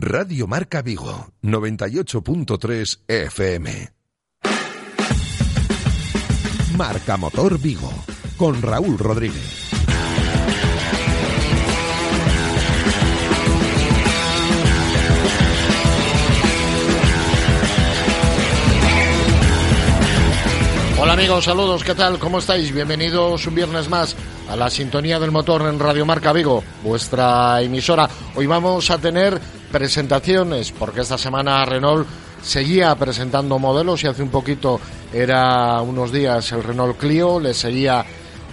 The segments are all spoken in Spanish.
Radio Marca Vigo, 98.3 FM. Marca Motor Vigo, con Raúl Rodríguez. Hola amigos, saludos, ¿qué tal? ¿Cómo estáis? Bienvenidos un viernes más a la sintonía del motor en Radio Marca Vigo, vuestra emisora. Hoy vamos a tener presentaciones, porque esta semana Renault seguía presentando modelos y hace un poquito era unos días el Renault Clio, le seguía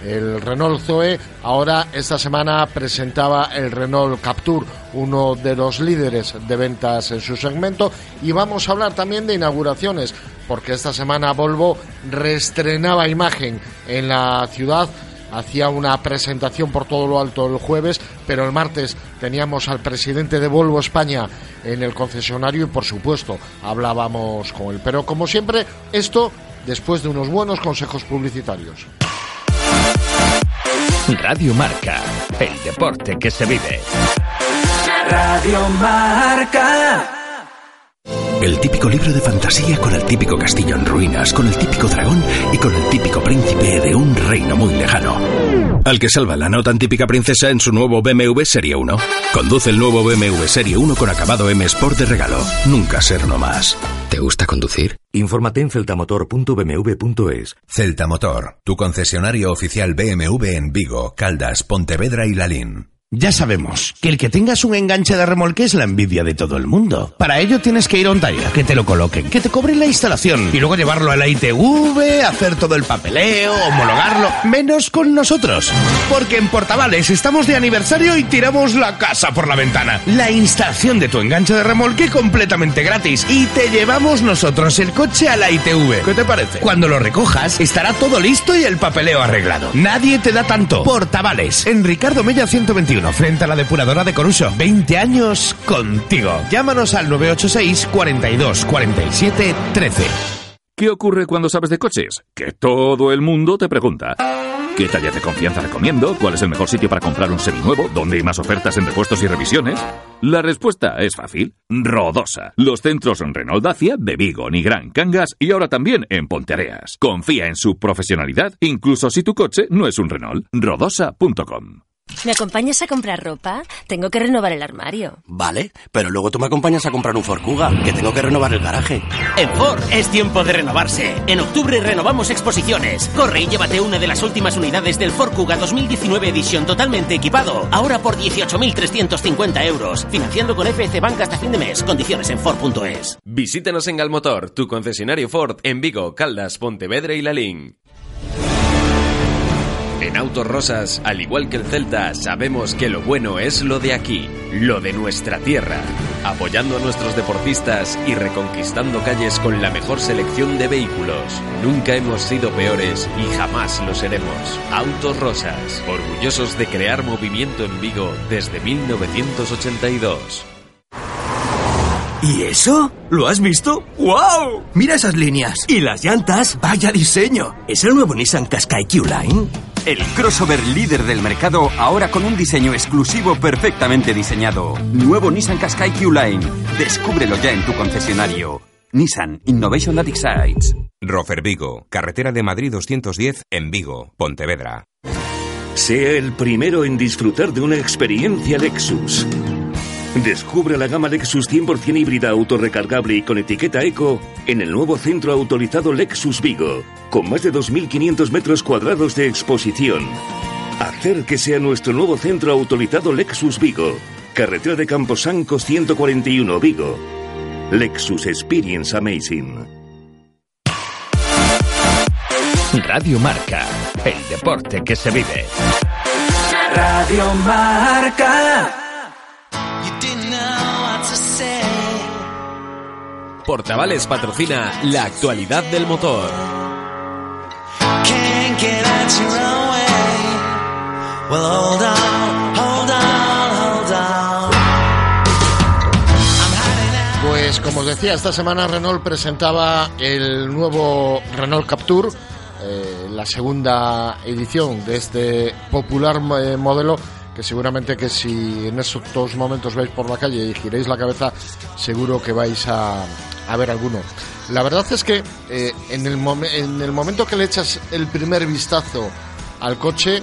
el Renault Zoe, ahora esta semana presentaba el Renault Captur, uno de los líderes de ventas en su segmento, y vamos a hablar también de inauguraciones, porque esta semana Volvo reestrenaba imagen en la ciudad hacía una presentación por todo lo alto el jueves, pero el martes teníamos al presidente de Volvo España en el concesionario y por supuesto hablábamos con él. Pero como siempre, esto después de unos buenos consejos publicitarios. Radio Marca, el deporte que se vive. Radio Marca. El típico libro de fantasía con el típico castillo en ruinas, con el típico dragón y con el típico príncipe de un reino muy lejano. Al que salva la no tan típica princesa en su nuevo BMW Serie 1. Conduce el nuevo BMW Serie 1 con acabado M Sport de regalo. Nunca ser no más. ¿Te gusta conducir? Infórmate en celtamotor.bmw.es. Celta Motor, tu concesionario oficial BMW en Vigo, Caldas, Pontevedra y Lalín. Ya sabemos que el que tengas un enganche de remolque es la envidia de todo el mundo. Para ello tienes que ir a un taller, que te lo coloquen, que te cobren la instalación y luego llevarlo a la ITV, hacer todo el papeleo, homologarlo. Menos con nosotros. Porque en Portavales estamos de aniversario y tiramos la casa por la ventana. La instalación de tu enganche de remolque completamente gratis y te llevamos nosotros el coche a la ITV. ¿Qué te parece? Cuando lo recojas estará todo listo y el papeleo arreglado. Nadie te da tanto. Portavales, en Ricardo Mella 121 frente a la depuradora de Coruso. 20 años contigo. Llámanos al 986 42 47 13. ¿Qué ocurre cuando sabes de coches? Que todo el mundo te pregunta. ¿Qué talla de confianza recomiendo? ¿Cuál es el mejor sitio para comprar un seminuevo? ¿Dónde hay más ofertas en repuestos y revisiones? La respuesta es fácil. Rodosa. Los centros en Renault Dacia, de Vigo, Nigrán, Cangas y ahora también en Ponteareas. Confía en su profesionalidad, incluso si tu coche no es un Renault. Rodosa.com. ¿Me acompañas a comprar ropa? Tengo que renovar el armario. Vale, pero luego tú me acompañas a comprar un Ford Kuga, que tengo que renovar el garaje. En Ford es tiempo de renovarse. En octubre renovamos exposiciones. Corre y llévate una de las últimas unidades del Ford Kuga 2019 edición totalmente equipado. Ahora por 18.350 euros. Financiando con FC Banca hasta fin de mes. Condiciones en Ford.es. Visítanos en Galmotor, tu concesionario Ford en Vigo, Caldas, Pontevedra y Lalín. En Autos Rosas, al igual que el Celta, sabemos que lo bueno es lo de aquí, lo de nuestra tierra. Apoyando a nuestros deportistas y reconquistando calles con la mejor selección de vehículos. Nunca hemos sido peores y jamás lo seremos. Autos Rosas, orgullosos de crear movimiento en Vigo desde 1982. ¿Y eso? ¿Lo has visto? ¡Wow! Mira esas líneas. ¿Y las llantas? ¡Vaya diseño! ¿Es el nuevo Nissan Qashqai Q-Line? El crossover líder del mercado, ahora con un diseño exclusivo perfectamente diseñado. Nuevo Nissan Qashqai Q-Line. Descúbrelo ya en tu concesionario. Nissan Innovation That Excites. Rofer Vigo, carretera de Madrid 210 en Vigo, Pontevedra. Sea el primero en disfrutar de una experiencia Lexus. Descubre la gama Lexus 100% híbrida autorrecargable y con etiqueta eco en el nuevo centro autorizado Lexus Vigo, con más de 2.500 metros cuadrados de exposición. Acérquese a nuestro nuevo centro autorizado Lexus Vigo, carretera de Camposancos 141 Vigo. Lexus Experience Amazing. Radio Marca, el deporte que se vive. Radio Marca. Portavales patrocina la actualidad del motor. Pues como os decía, esta semana Renault presentaba el nuevo Renault Captur, eh, la segunda edición de este popular eh, modelo que seguramente que si en estos momentos veis por la calle y giréis la cabeza, seguro que vais a, a ver alguno. La verdad es que eh, en, el en el momento que le echas el primer vistazo al coche, eh,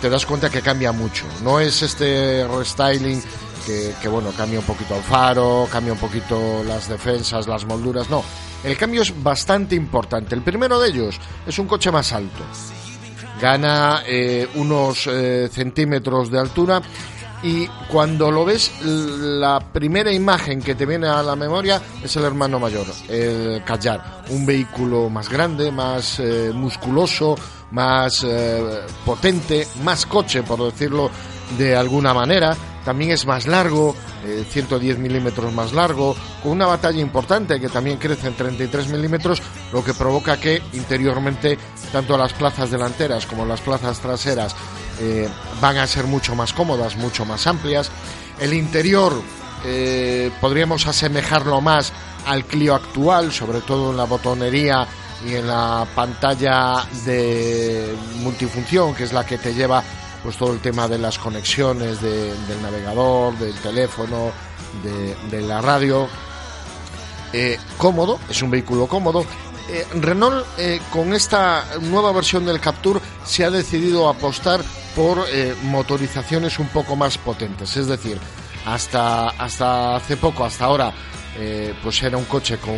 te das cuenta que cambia mucho. No es este restyling que, bueno, cambia un poquito el faro, cambia un poquito las defensas, las molduras, no. El cambio es bastante importante. El primero de ellos es un coche más alto. Gana eh, unos centímetros de altura y cuando lo ves, la primera imagen que te viene a la memoria es el hermano mayor, el Kajar, un vehículo más grande, más eh, musculoso, más eh, potente, más coche, por decirlo de alguna manera. También es más largo, 110 milímetros más largo, con una batalla importante que también crece en 33 milímetros, lo que provoca que interiormente tanto las plazas delanteras como las plazas traseras eh, van a ser mucho más cómodas, mucho más amplias. El interior eh, podríamos asemejarlo más al Clio actual, sobre todo en la botonería y en la pantalla de multifunción, que es la que te lleva pues todo el tema de las conexiones del navegador, del teléfono, de, la radio. Eh, cómodo, es un vehículo cómodo. Renault con esta nueva versión del Captur se ha decidido apostar por motorizaciones un poco más potentes, es decir, hasta, hasta hace poco, hasta ahora, pues era un coche con,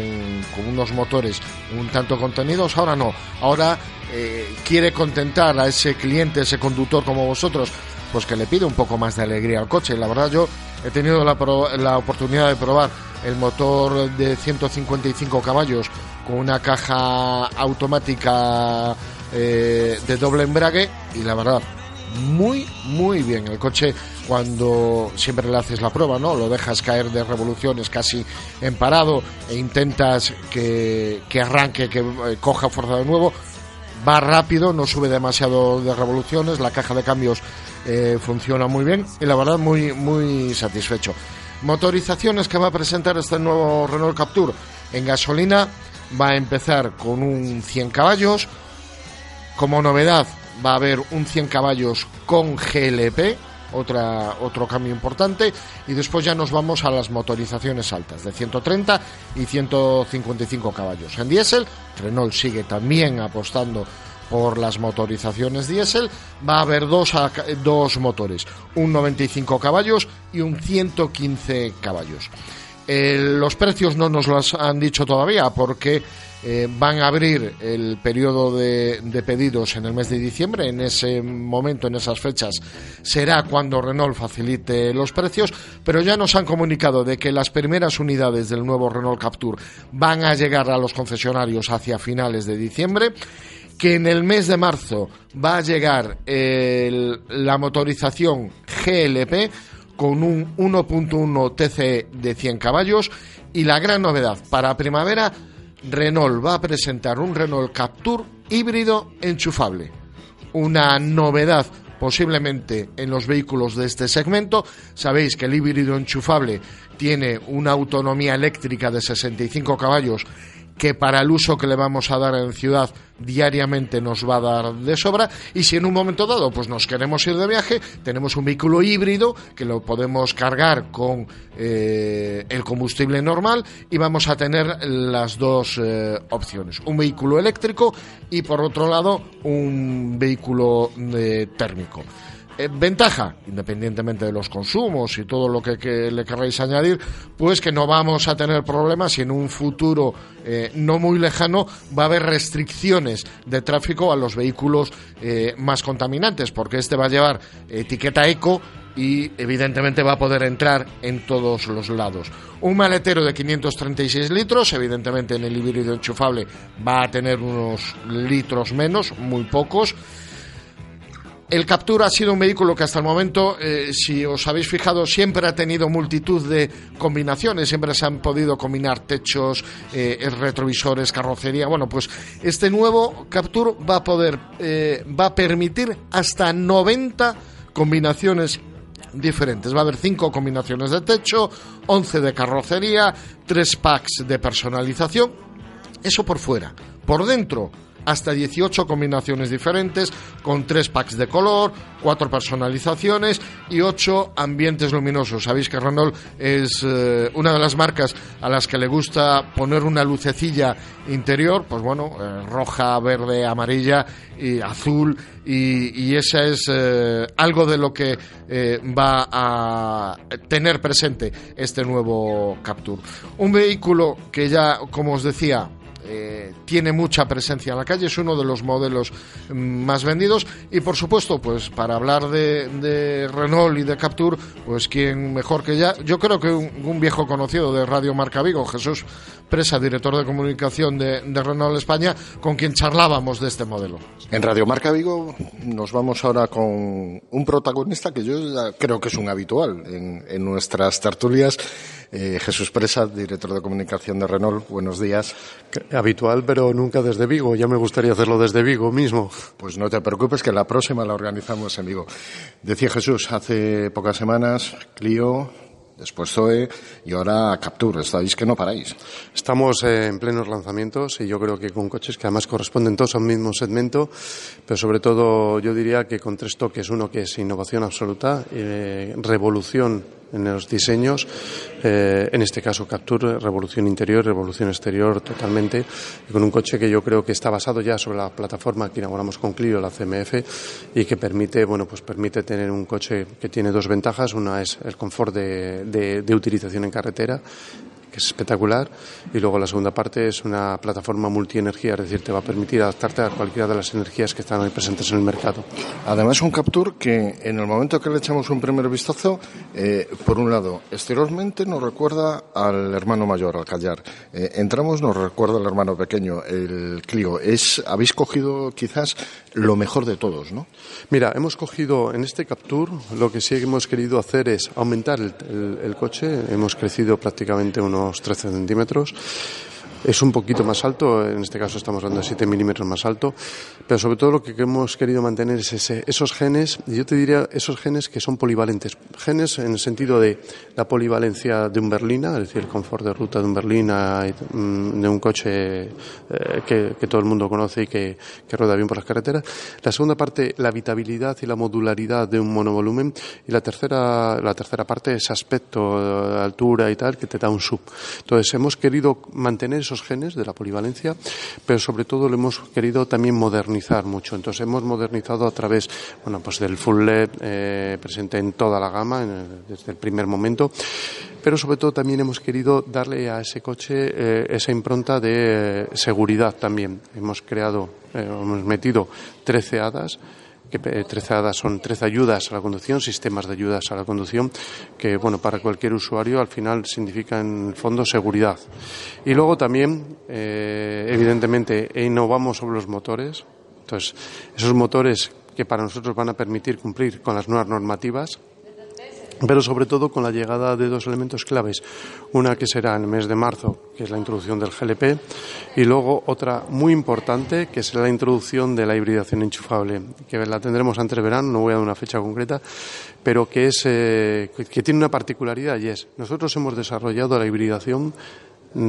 unos motores un tanto contenidos, ahora no, ahora eh, quiere contentar a ese cliente, ese conductor como vosotros, pues que le pide un poco más de alegría al coche. La verdad yo he tenido la, la oportunidad de probar el motor de 155 caballos con una caja automática eh, de doble embrague y la verdad muy muy bien el coche cuando siempre le haces la prueba no lo dejas caer de revoluciones casi en parado e intentas que, que arranque que eh, coja fuerza de nuevo va rápido, no sube demasiado de revoluciones, la caja de cambios eh, funciona muy bien y la verdad muy, muy satisfecho. Motorizaciones que va a presentar este nuevo Renault Captur en gasolina va a empezar con un 100 caballos. Como novedad va a haber un 100 caballos con GLP, otra, otro cambio importante. Y después ya nos vamos a las motorizaciones altas, de 130 y 155 caballos. En diésel, Renault sigue también apostando por las motorizaciones diésel, va a haber dos, dos motores, un 95 caballos y un 115 caballos. Eh, los precios no nos los han dicho todavía porque eh, van a abrir el periodo de, pedidos en el mes de diciembre. En ese momento, en esas fechas, será cuando Renault facilite los precios. Pero ya nos han comunicado de que las primeras unidades del nuevo Renault Captur van a llegar a los concesionarios hacia finales de diciembre que en el mes de marzo va a llegar la motorización GLP con un 1.1 TC de 100 caballos y la gran novedad para primavera Renault va a presentar un Renault Captur híbrido enchufable. Una novedad posiblemente en los vehículos de este segmento. Sabéis que el híbrido enchufable tiene una autonomía eléctrica de 65 caballos que para el uso que le vamos a dar en ciudad diariamente nos va a dar de sobra. Y si en un momento dado pues nos queremos ir de viaje tenemos un vehículo híbrido que lo podemos cargar con eh, el combustible normal y vamos a tener las dos eh, opciones. Un vehículo eléctrico y por otro lado un vehículo eh, térmico ventaja, independientemente de los consumos y todo lo que, le querráis añadir, pues que no vamos a tener problemas y en un futuro eh, no muy lejano va a haber restricciones de tráfico a los vehículos eh, más contaminantes, porque este va a llevar etiqueta eco y evidentemente va a poder entrar en todos los lados. Un maletero de 536 litros, evidentemente en el híbrido enchufable va a tener unos litros menos, muy pocos. El Captura ha sido un vehículo que hasta el momento, eh, si os habéis fijado, siempre ha tenido multitud de combinaciones, siempre se han podido combinar techos, eh, retrovisores, carrocería. Bueno, pues este nuevo Captur va a poder, eh, va a permitir hasta 90 combinaciones diferentes. Va a haber 5 combinaciones de techo, 11 de carrocería, 3 packs de personalización. Eso por fuera. Por dentro, hasta 18 combinaciones diferentes, con tres packs de color, cuatro personalizaciones y ocho ambientes luminosos. Sabéis que Renault es eh, una de las marcas a las que le gusta poner una lucecilla interior, pues bueno, eh, roja, verde, amarilla y azul y, esa es eh, algo de lo que va a tener presente este nuevo Capture. Un vehículo que ya, como os decía, eh, tiene mucha presencia en la calle, es uno de los modelos mm, más vendidos y por supuesto, pues para hablar de, Renault y de Capture, pues quién mejor que ya, yo creo que un, viejo conocido de Radio Marca Vigo, Jesús Presa, director de comunicación de, de Renault España, con quien charlábamos de este modelo. En Radio Marca Vigo nos vamos ahora con un protagonista que yo ya creo que es un habitual en, en nuestras tertulias. Eh, Jesús Presa, director de comunicación de Renault, buenos días. Habitual, pero nunca desde Vigo. Ya me gustaría hacerlo desde Vigo mismo. Pues no te preocupes, que la próxima la organizamos en Vigo. Decía Jesús, hace pocas semanas, Clio, después Zoe y ahora Capture. Estáis que no paráis. Estamos eh, en plenos lanzamientos y yo creo que con coches que además corresponden todos al mismo segmento, pero sobre todo yo diría que con tres toques. Uno que es innovación absoluta, eh, revolución en los diseños, eh, en este caso Capture, revolución interior, revolución exterior totalmente, y con un coche que yo creo que está basado ya sobre la plataforma que inauguramos con Clio, la CMF, y que permite, bueno, pues permite tener un coche que tiene dos ventajas. Una es el confort de, de, de utilización en carretera que es espectacular. Y luego la segunda parte es una plataforma multienergía, es decir, te va a permitir adaptarte a cualquiera de las energías que están hoy presentes en el mercado. Además, un Capture que en el momento que le echamos un primer vistazo, eh, por un lado, exteriormente nos recuerda al hermano mayor, al Callar. Eh, entramos, nos recuerda al hermano pequeño, el Clio. Es, habéis cogido quizás lo mejor de todos, ¿no? Mira, hemos cogido en este Capture, lo que sí hemos querido hacer es aumentar el, el, el coche. Hemos crecido prácticamente unos 13 centímetros. Es un poquito más alto, en este caso estamos hablando de 7 milímetros más alto, pero sobre todo lo que hemos querido mantener es ese, esos genes, y yo te diría esos genes que son polivalentes. Genes en el sentido de la polivalencia de un berlina, es decir, el confort de ruta de un berlina, mm, de un coche eh, que, todo el mundo conoce y que, que, rueda bien por las carreteras. La segunda parte, la habitabilidad y la modularidad de un monovolumen. Y la tercera, la tercera parte, ese aspecto, altura y tal, que te da un sub. Entonces, hemos querido mantener esos genes de la polivalencia, pero sobre todo lo hemos querido también modernizar mucho. Entonces hemos modernizado a través, bueno, pues del full LED eh, presente en toda la gama desde el primer momento, pero sobre todo también hemos querido darle a ese coche eh, esa impronta de eh, seguridad también. Hemos creado, hemos metido 13 hadas que 13 hadas son 13 ayudas a la conducción, sistemas de ayudas a la conducción, que bueno, para cualquier usuario al final significa en el fondo seguridad. Y luego también, eh, evidentemente, innovamos sobre los motores. Entonces, esos motores que para nosotros van a permitir cumplir con las nuevas normativas, pero sobre todo con la llegada de dos elementos claves. Una que será en el mes de marzo, que es la introducción del GLP, y luego otra muy importante, que será la introducción de la hibridación enchufable, que la tendremos antes de verano, no voy a dar una fecha concreta, pero que, es, eh, que tiene una particularidad y es, nosotros hemos desarrollado la hibridación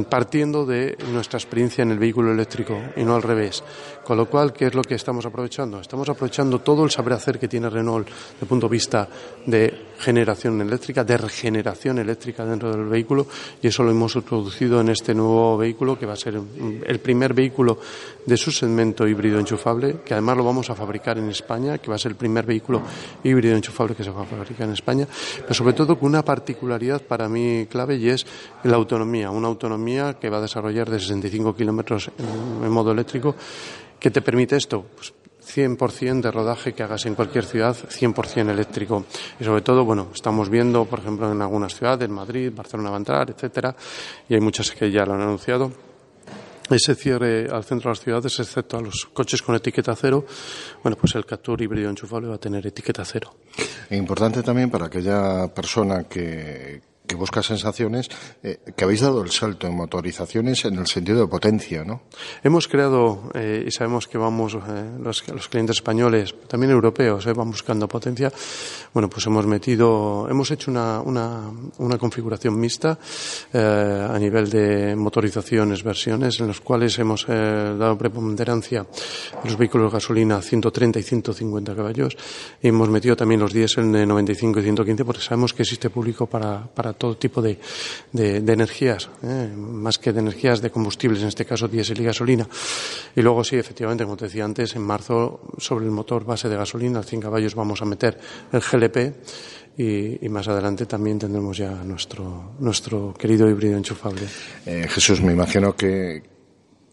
partiendo de nuestra experiencia en el vehículo eléctrico y no al revés. Con lo cual, ¿qué es lo que estamos aprovechando? Estamos aprovechando todo el saber hacer que tiene Renault desde el punto de vista de generación eléctrica, de regeneración eléctrica dentro del vehículo y eso lo hemos introducido en este nuevo vehículo que va a ser el primer vehículo de su segmento híbrido enchufable, que además lo vamos a fabricar en España, que va a ser el primer vehículo híbrido enchufable que se va a fabricar en España, pero sobre todo con una particularidad para mí clave y es la autonomía, una autonomía que va a desarrollar de 65 kilómetros en, en, modo eléctrico. ¿Qué te permite esto? Pues 100% de rodaje que hagas en cualquier ciudad, 100% eléctrico. Y sobre todo, bueno, estamos viendo, por ejemplo, en algunas ciudades, Madrid, Barcelona va a entrar, etcétera, y hay muchas que ya lo han anunciado ese cierre al centro de las ciudades, excepto a los coches con etiqueta cero, bueno, pues el Captur híbrido enchufable va a tener etiqueta cero. E importante también para aquella persona que, que busca sensaciones, eh, que habéis dado el salto en motorizaciones en el sentido de potencia, ¿no? Hemos creado, eh, y sabemos que vamos, eh, los, los, clientes españoles, también europeos, van buscando potencia. Bueno, pues hemos metido, hemos hecho una, una, una configuración mixta a nivel de motorizaciones, versiones, en las cuales hemos dado preponderancia a los vehículos de gasolina 130 y 150 caballos. Y hemos metido también los diésel de 95 y 115 porque sabemos que existe público para, para todo tipo de, de, energías, ¿eh? más que de energías de combustibles, en este caso diésel y gasolina. Y luego sí, efectivamente, como te decía antes, en marzo sobre el motor base de gasolina, al 100 caballos, vamos a meter el GLP. Y, y, más adelante también tendremos ya nuestro, nuestro querido híbrido enchufable. Eh, Jesús, me imagino que,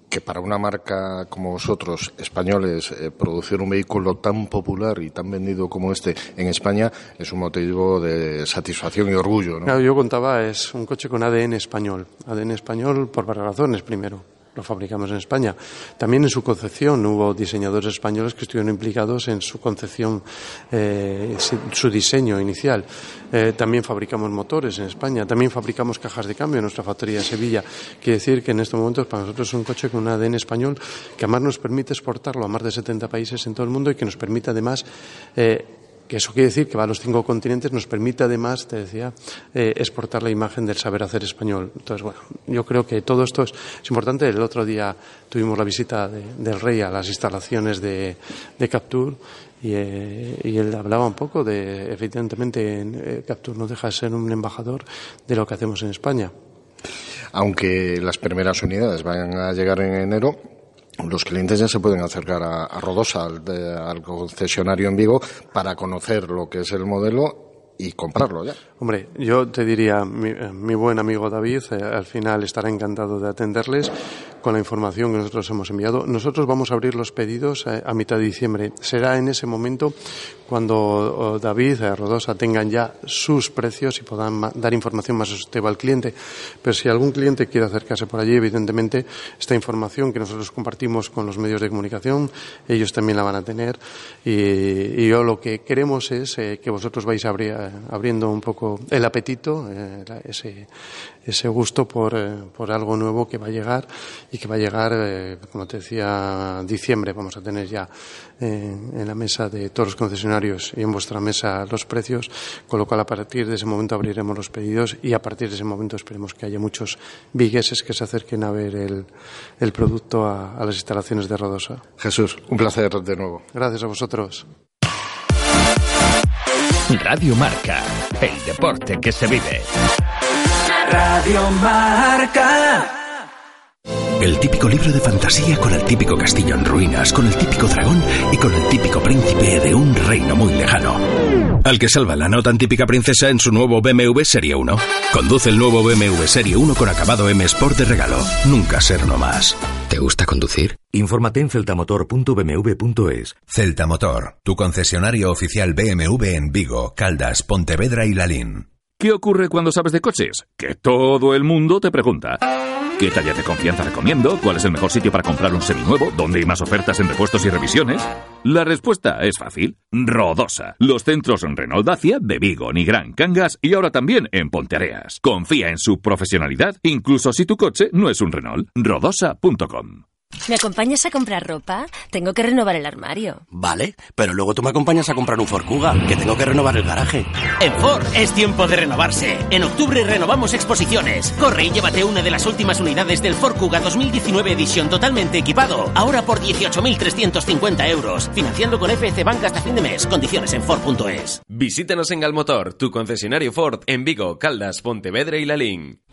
que para una marca como vosotros, españoles, eh, producir un vehículo tan popular y tan vendido como este en España es un motivo de satisfacción y orgullo. ¿no? Claro, yo contaba, es un coche con ADN español. ADN español por varias razones. Primero, lo fabricamos en España. También en su concepción hubo diseñadores españoles que estuvieron implicados en su concepción, eh, su diseño inicial. Eh, también fabricamos motores en España. También fabricamos cajas de cambio en nuestra factoría de Sevilla. Quiere decir que en estos momentos para nosotros es un coche con un ADN español que además nos permite exportarlo a más de 70 países en todo el mundo y que nos permite además eh, que eso quiere decir que va a los cinco continentes, nos permite además, te decía, eh, exportar la imagen del saber hacer español. Entonces, bueno, yo creo que todo esto es, importante. El otro día tuvimos la visita de, del rey a las instalaciones de, de Captur y, eh, y, él hablaba un poco de, evidentemente, eh, Captur no deja de ser un embajador de lo que hacemos en España. Aunque las primeras unidades vayan a llegar en enero, los clientes ya se pueden acercar a, Rodosa, al, de, al, concesionario en Vigo, para conocer lo que es el modelo y comprarlo ya. Hombre, yo te diría, mi, mi buen amigo David, eh, al final estará encantado de atenderles con la información que nosotros hemos enviado. Nosotros vamos a abrir los pedidos eh, a mitad de diciembre. Será en ese momento cuando David, eh, Rodosa, tengan ya sus precios y puedan dar información más exhaustiva al cliente. Pero si algún cliente quiere acercarse por allí, evidentemente, esta información que nosotros compartimos con los medios de comunicación, ellos también la van a tener. Y, y yo lo que queremos es eh, que vosotros vais abri abriendo un poco el apetito, eh, ese, ese gusto por, eh, por algo nuevo que va a llegar y que va a llegar, eh, como te decía, diciembre. Vamos a tener ya en la mesa de todos los concesionarios y en vuestra mesa los precios, con lo cual a partir de ese momento abriremos los pedidos y a partir de ese momento esperemos que haya muchos vigueses que se acerquen a ver el, el producto a, a las instalaciones de Rodosa. Jesús, un placer de nuevo. Gracias a vosotros. Radio Marca, el deporte que se vive. Radio Marca. El típico libro de fantasía con el típico castillo en ruinas, con el típico dragón y con el típico príncipe de un reino muy lejano. Al que salva la no tan típica princesa en su nuevo BMW Serie 1. Conduce el nuevo BMW Serie 1 con acabado M Sport de regalo. Nunca ser no más. ¿Te gusta conducir? Infórmate en celtamotor.bmw.es. Celta Motor, tu concesionario oficial BMW en Vigo, Caldas, Pontevedra y Lalín. ¿Qué ocurre cuando sabes de coches? Que todo el mundo te pregunta. ¿Qué talla de confianza recomiendo? ¿Cuál es el mejor sitio para comprar un seminuevo? ¿Dónde hay más ofertas en repuestos y revisiones? La respuesta es fácil. Rodosa. Los centros en Renault Dacia, de Vigo, Nigrán, Cangas y ahora también en Ponteareas. Confía en su profesionalidad, incluso si tu coche no es un Renault. Rodosa.com. ¿Me acompañas a comprar ropa? Tengo que renovar el armario. Vale, pero luego tú me acompañas a comprar un Ford Kuga, que tengo que renovar el garaje. En Ford es tiempo de renovarse. En octubre renovamos exposiciones. Corre y llévate una de las últimas unidades del Ford Kuga 2019 edición totalmente equipado. Ahora por 18.350 euros. Financiando con FC Bank hasta fin de mes. Condiciones en Ford.es. Visítanos en Galmotor, tu concesionario Ford en Vigo, Caldas, Pontevedra y Lalín.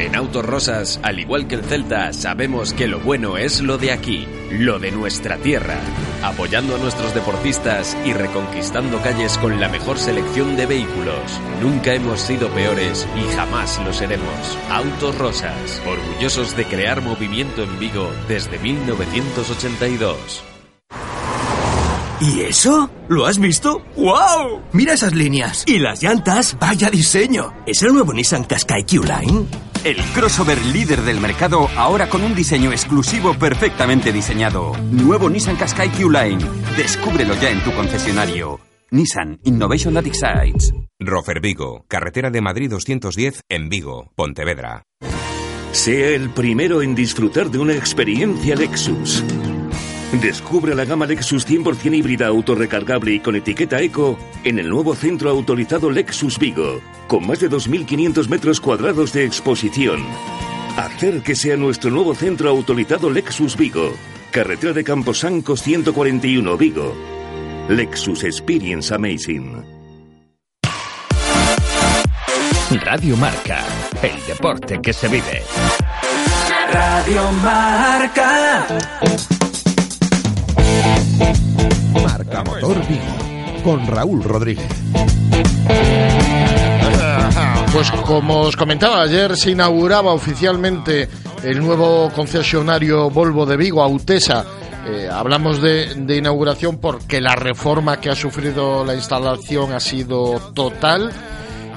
En Autos Rosas, al igual que el Celta, sabemos que lo bueno es lo de aquí, lo de nuestra tierra, apoyando a nuestros deportistas y reconquistando calles con la mejor selección de vehículos. Nunca hemos sido peores y jamás lo seremos. Autos Rosas, orgullosos de crear movimiento en Vigo desde 1982. ¿Y eso? ¿Lo has visto? ¡Wow! Mira esas líneas. Y las llantas, vaya diseño. ¿Es el nuevo Nissan Qashqai Q-Line? El crossover líder del mercado ahora con un diseño exclusivo perfectamente diseñado. Nuevo Nissan Qashqai Q-Line. Descúbrelo ya en tu concesionario. Nissan Innovation that excites. Rofer Vigo, carretera de Madrid 210 en Vigo, Pontevedra. Sea el primero en disfrutar de una experiencia Lexus. Descubre la gama Lexus 100% híbrida autorrecargable y con etiqueta Eco en el nuevo centro autorizado Lexus Vigo, con más de 2.500 metros cuadrados de exposición. Hacer que sea nuestro nuevo centro autorizado Lexus Vigo, carretera de Camposancos 141 Vigo. Lexus Experience Amazing. Radio Marca, el deporte que se vive. Radio Marca. Marca Motor Vigo con Raúl Rodríguez. Pues como os comentaba, ayer se inauguraba oficialmente el nuevo concesionario Volvo de Vigo, Autesa. Eh, hablamos de, de inauguración porque la reforma que ha sufrido la instalación ha sido total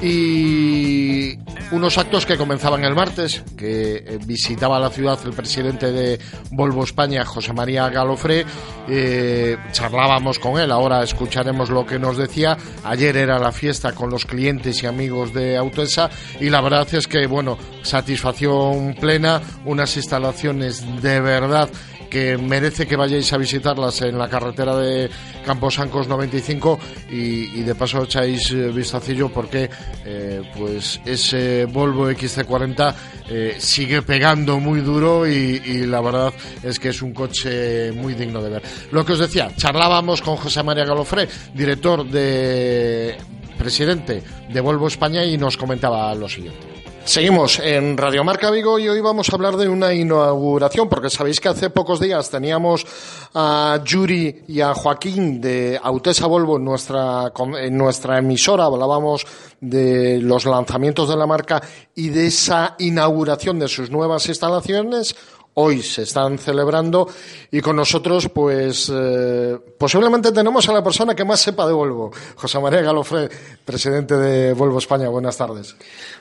y unos actos que comenzaban el martes, que eh, visitaba la ciudad el presidente de Volvo España, José María Galofré, eh, charlábamos con él, ahora escucharemos lo que nos decía, ayer era la fiesta con los clientes y amigos de Autoesa y la verdad es que, bueno, satisfacción plena, unas instalaciones de verdad que merece que vayáis a visitarlas en la carretera de Camposancos 95 y, y de paso echáis eh, vistacillo porque eh, pues ese Volvo XC40 eh, sigue pegando muy duro y, la verdad es que es un coche muy digno de ver. Lo que os decía, charlábamos con José María Galofré, director de presidente de Volvo España y nos comentaba lo siguiente. Seguimos en Radio Marca Vigo y hoy vamos a hablar de una inauguración, porque sabéis que hace pocos días teníamos a Yuri y a Joaquín de Autesa Volvo en nuestra, en nuestra emisora, hablábamos de los lanzamientos de la marca y de esa inauguración de sus nuevas instalaciones hoy se están celebrando y con nosotros pues eh, posiblemente tenemos a la persona que más sepa de Volvo, José María Galofré, presidente de Volvo España. Buenas tardes.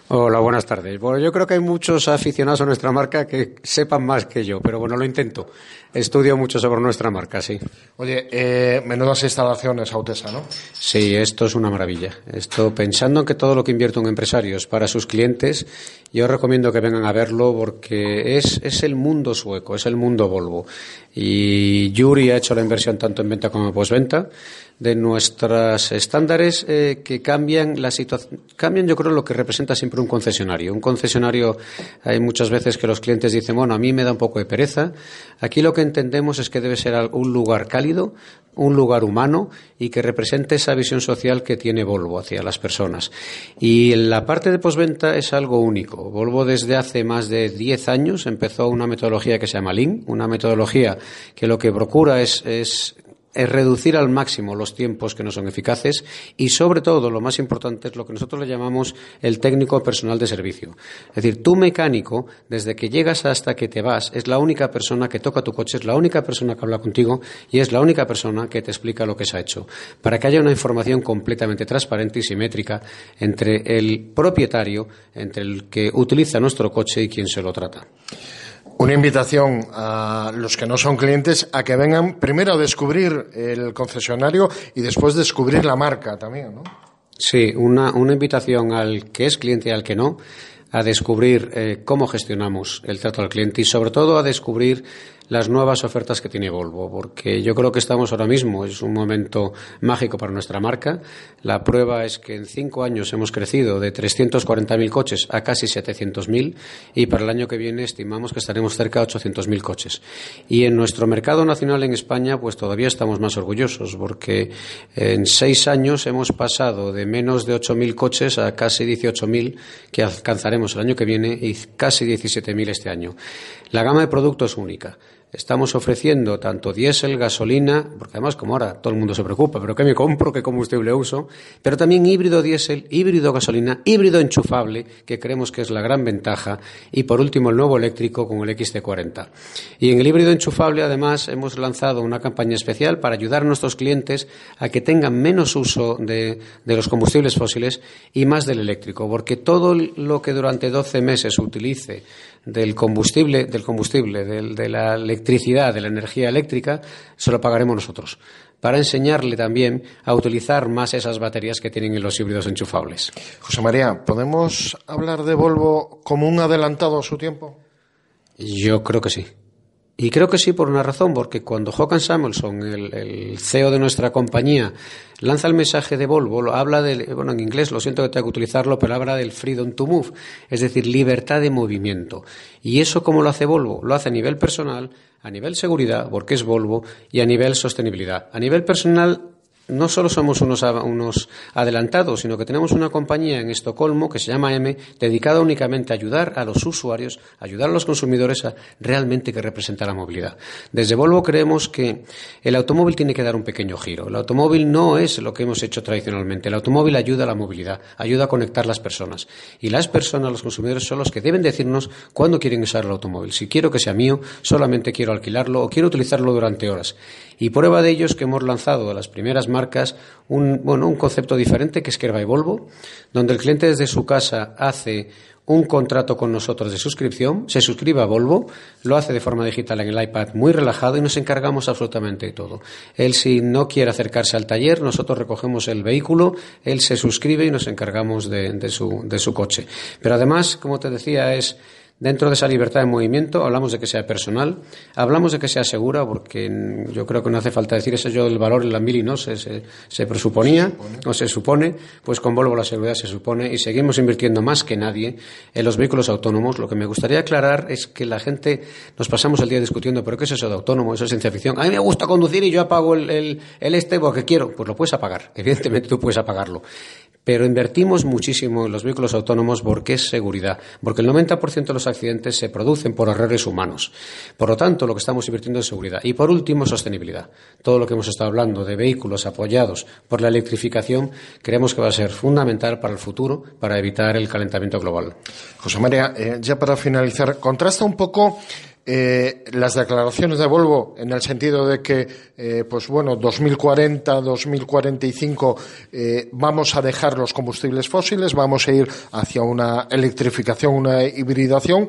Hola, buenas tardes. Bueno, yo creo que hay muchos aficionados a nuestra marca que sepan más que yo, pero bueno, lo intento. Estudio mucho sobre nuestra marca, sí. Oye, eh, menudas instalaciones, Autesa, ¿no? Sí, esto es una maravilla. Esto, pensando en que todo lo que invierte un empresario es para sus clientes, yo recomiendo que vengan a verlo porque es, es el mundo sueco, es el mundo Volvo. Y Yuri ha hecho la inversión tanto en venta como en postventa de nuestros estándares eh, que cambian la situación, cambian yo creo lo que representa siempre un concesionario. Un concesionario hay muchas veces que los clientes dicen, bueno, a mí me da un poco de pereza. Aquí lo que entendemos es que debe ser un lugar cálido, un lugar humano y que represente esa visión social que tiene Volvo hacia las personas. Y la parte de postventa es algo único. Volvo desde hace más de 10 años empezó una metodología que se llama Lean, una metodología que lo que procura es, es es reducir al máximo los tiempos que no son eficaces y, sobre todo, lo más importante es lo que nosotros le llamamos el técnico personal de servicio. Es decir, tu mecánico, desde que llegas hasta que te vas, es la única persona que toca tu coche, es la única persona que habla contigo y es la única persona que te explica lo que se ha hecho. Para que haya una información completamente transparente y simétrica entre el propietario, entre el que utiliza nuestro coche y quien se lo trata. Una invitación a los que no son clientes a que vengan primero a descubrir el concesionario y después descubrir la marca también, ¿no? Sí, una, una invitación al que es cliente y al que no a descubrir eh, cómo gestionamos el trato al cliente y sobre todo a descubrir las nuevas ofertas que tiene Volvo, porque yo creo que estamos ahora mismo, es un momento mágico para nuestra marca. La prueba es que en cinco años hemos crecido de 340.000 coches a casi 700.000 y para el año que viene estimamos que estaremos cerca de 800.000 coches. Y en nuestro mercado nacional en España, pues todavía estamos más orgullosos, porque en seis años hemos pasado de menos de 8.000 coches a casi 18.000 que alcanzaremos el año que viene y casi 17.000 este año. La gama de productos es única. Estamos ofreciendo tanto diésel, gasolina, porque además como ahora todo el mundo se preocupa, pero ¿qué me compro? ¿Qué combustible uso? Pero también híbrido diésel, híbrido gasolina, híbrido enchufable, que creemos que es la gran ventaja, y por último el nuevo eléctrico con el XT40. Y en el híbrido enchufable además hemos lanzado una campaña especial para ayudar a nuestros clientes a que tengan menos uso de, de los combustibles fósiles y más del eléctrico, porque todo lo que durante 12 meses utilice del combustible, del combustible, del, de la electricidad, electricidad, de la energía eléctrica, se lo pagaremos nosotros para enseñarle también a utilizar más esas baterías que tienen en los híbridos enchufables. José María, ¿podemos hablar de Volvo como un adelantado a su tiempo? Yo creo que sí. Y creo que sí por una razón, porque cuando Håkan Samuelsson, el, CEO de nuestra compañía, lanza el mensaje de Volvo, habla de, bueno, en inglés, lo siento que tengo que utilizarlo, pero habla del freedom to move, es decir, libertad de movimiento. ¿Y eso cómo lo hace Volvo? Lo hace a nivel personal, a nivel seguridad, porque es Volvo, y a nivel sostenibilidad. A nivel personal, no solo somos unos, adelantados, sino que tenemos una compañía en Estocolmo que se llama M, dedicada únicamente a ayudar a los usuarios, ayudar a los consumidores a realmente que representa la movilidad. Desde Volvo creemos que el automóvil tiene que dar un pequeño giro. El automóvil no es lo que hemos hecho tradicionalmente. El automóvil ayuda a la movilidad, ayuda a conectar las personas. Y las personas, los consumidores, son los que deben decirnos cuándo quieren usar el automóvil. Si quiero que sea mío, solamente quiero alquilarlo o quiero utilizarlo durante horas. Y prueba de ello es que hemos lanzado las primeras marcas un, bueno, un concepto diferente que es Kerba y Volvo, donde el cliente desde su casa hace un contrato con nosotros de suscripción, se suscribe a Volvo, lo hace de forma digital en el iPad muy relajado y nos encargamos absolutamente de todo. Él si no quiere acercarse al taller, nosotros recogemos el vehículo, él se suscribe y nos encargamos de, su, de su coche. Pero además, como te decía, es Dentro de esa libertad de movimiento hablamos de que sea personal, hablamos de que sea segura, porque yo creo que no hace falta decir eso yo el valor en la mili, ¿no? Se, se, presuponía o se supone, pues con Volvo la seguridad se supone y seguimos invirtiendo más que nadie en los vehículos autónomos. Lo que me gustaría aclarar es que la gente nos pasamos el día discutiendo, pero ¿qué es eso de autónomo? Eso es ciencia ficción. A mí me gusta conducir y yo apago el, el, el este porque quiero. Pues lo puedes apagar. Evidentemente tú puedes apagarlo pero invertimos muchísimo en los vehículos autónomos porque es seguridad, porque el 90% de los accidentes se producen por errores humanos. Por lo tanto, lo que estamos invirtiendo es seguridad. Y por último, sostenibilidad. Todo lo que hemos estado hablando de vehículos apoyados por la electrificación creemos que va a ser fundamental para el futuro, para evitar el calentamiento global. José María, eh, ya para finalizar, contrasta un poco eh, las declaraciones de Volvo en el sentido de que, eh, pues bueno, 2040, 2045 eh, vamos a dejar los combustibles fósiles, vamos a ir hacia una electrificación, una hibridación,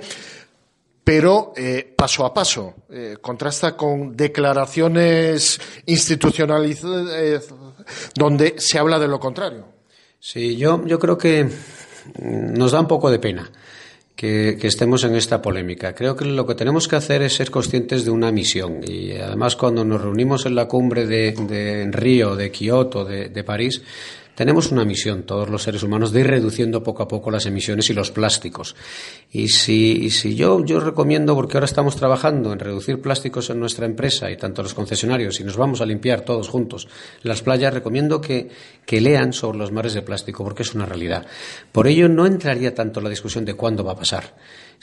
pero eh, paso a paso. Contrasta con declaraciones institucionales donde se habla de lo contrario. Sí, yo, yo creo que nos da un poco de pena que, estemos en esta polémica. Creo que lo que tenemos que hacer es ser conscientes de una misión. Y además, cuando nos reunimos en la cumbre de, Río, de Kioto, de París, tenemos una misión, todos los seres humanos, de ir reduciendo poco a poco las emisiones y los plásticos. Y si, si yo, yo recomiendo, porque ahora estamos trabajando en reducir plásticos en nuestra empresa y tanto los concesionarios, y nos vamos a limpiar todos juntos las playas, recomiendo que, que lean sobre los mares de plástico, porque es una realidad. Por ello, no entraría tanto la discusión de cuándo va a pasar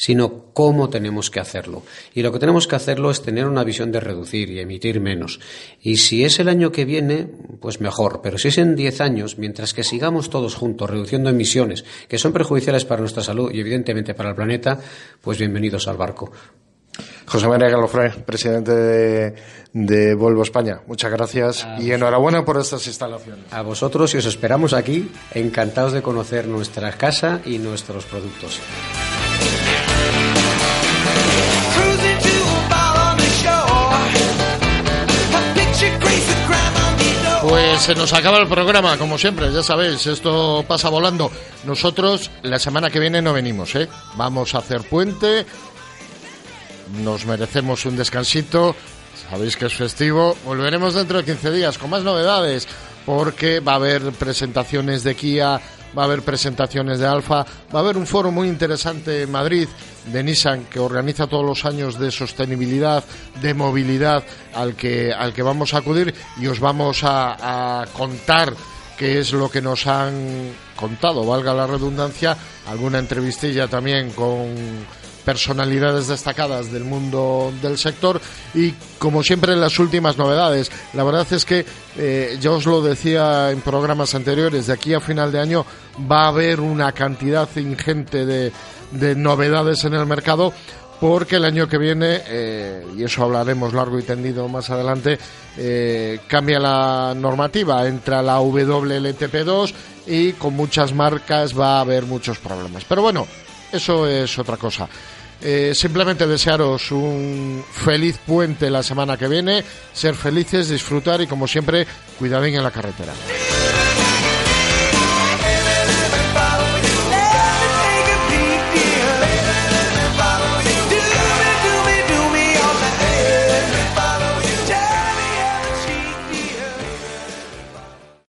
sino cómo tenemos que hacerlo. Y lo que tenemos que hacerlo es tener una visión de reducir y emitir menos. Y si es el año que viene, pues mejor. Pero si es en diez años, mientras que sigamos todos juntos reduciendo emisiones, que son perjudiciales para nuestra salud y evidentemente para el planeta, pues bienvenidos al barco. José María Galofré, presidente de, Volvo España. Muchas gracias y enhorabuena por estas instalaciones. A vosotros y os esperamos aquí, encantados de conocer nuestra casa y nuestros productos. Se nos acaba el programa, como siempre, ya sabéis, esto pasa volando. Nosotros la semana que viene no venimos, ¿eh? Vamos a hacer puente, nos merecemos un descansito, sabéis que es festivo, volveremos dentro de 15 días con más novedades, porque va a haber presentaciones de Kia, va a haber presentaciones de Alfa, va a haber un foro muy interesante en Madrid de Nissan que organiza todos los años de sostenibilidad, de movilidad al que, al que vamos a acudir y os vamos a, a contar qué es lo que nos han contado, valga la redundancia, alguna entrevistilla también con personalidades destacadas del mundo del sector y como siempre las últimas novedades. La verdad es que eh, ya os lo decía en programas anteriores, de aquí a final de año va a haber una cantidad ingente de, de novedades en el mercado porque el año que viene, eh, y eso hablaremos largo y tendido más adelante, eh, cambia la normativa, entra la WLTP2 y con muchas marcas va a haber muchos problemas. Pero bueno, eso es otra cosa. Eh, simplemente desearos un feliz puente la semana que viene, ser felices, disfrutar y como siempre, cuidadín en la carretera.